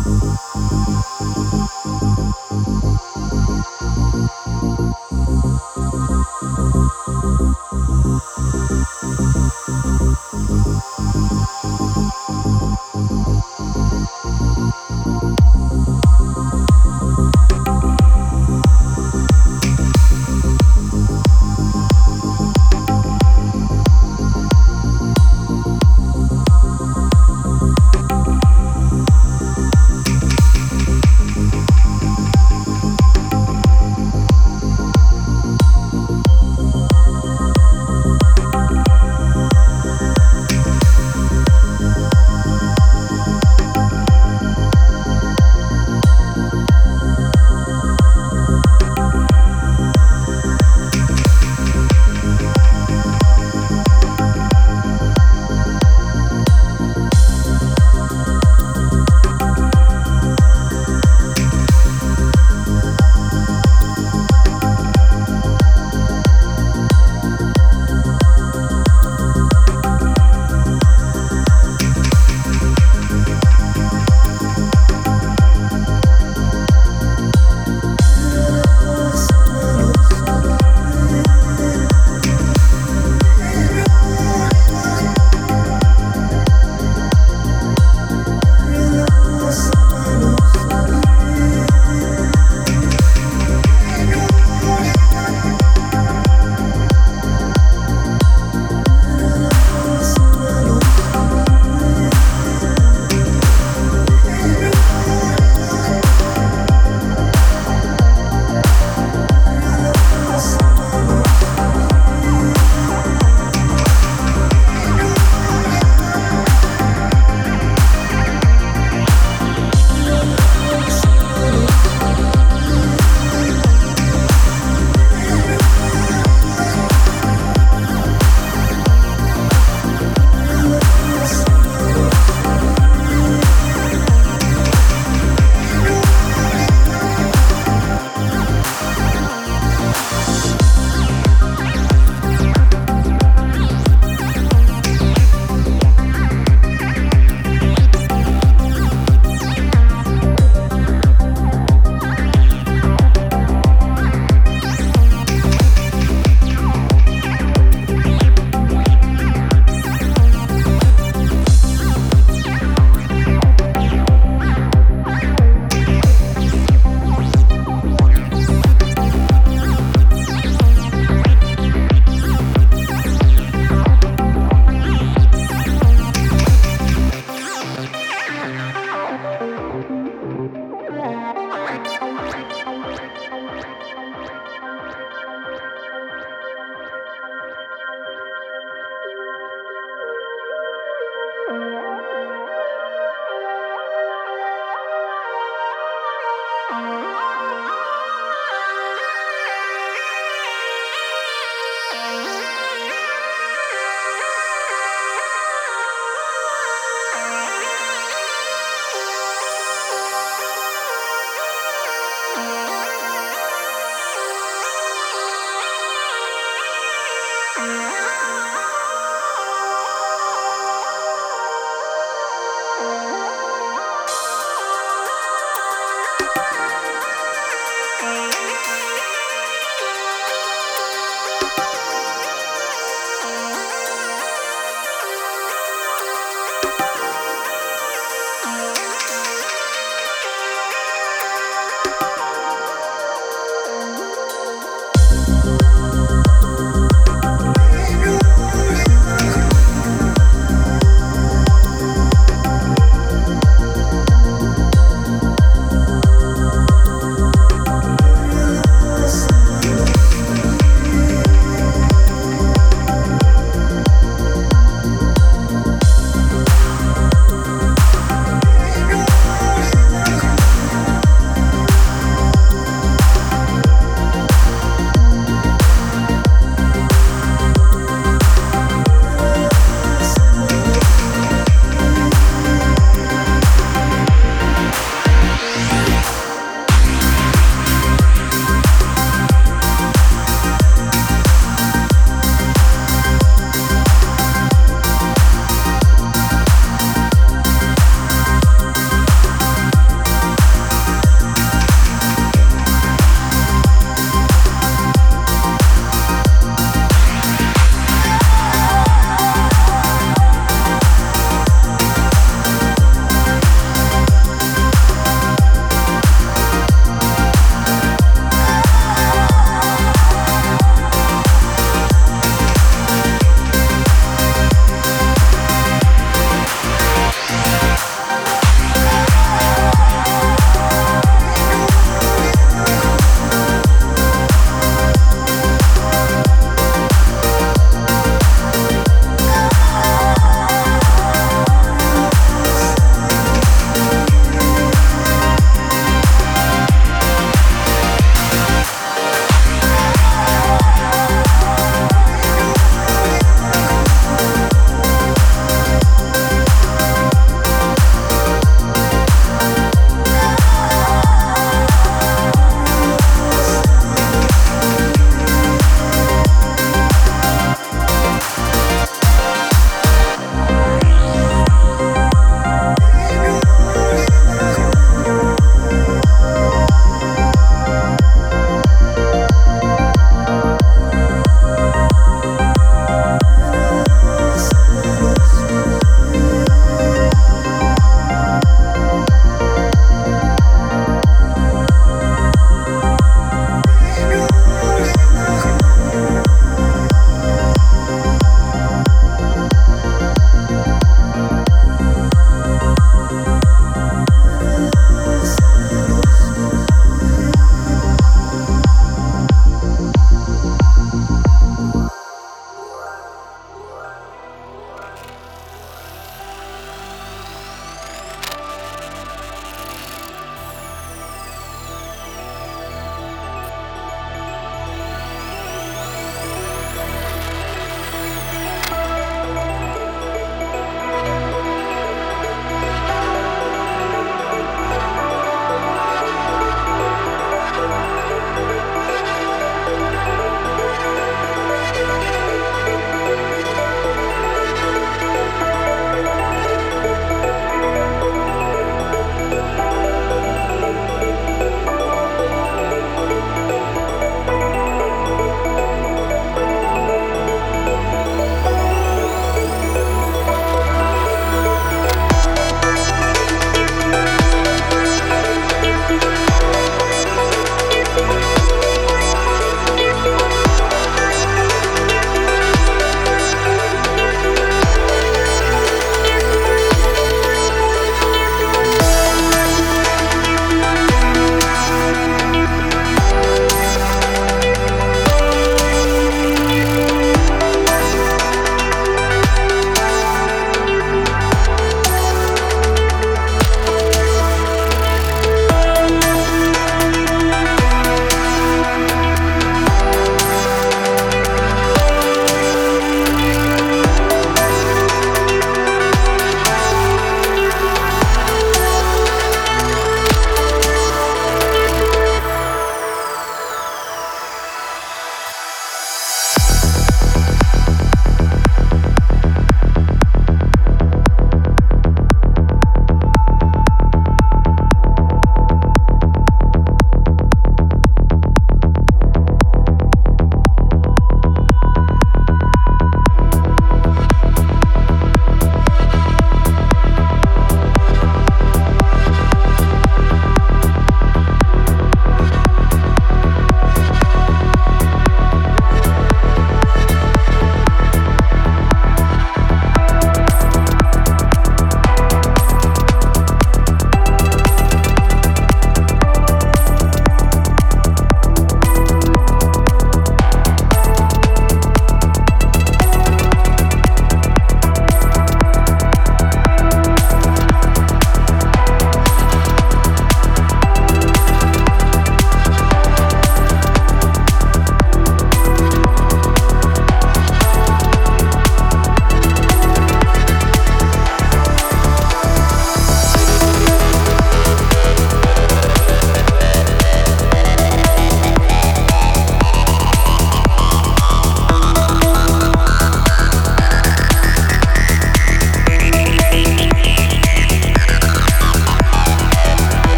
Música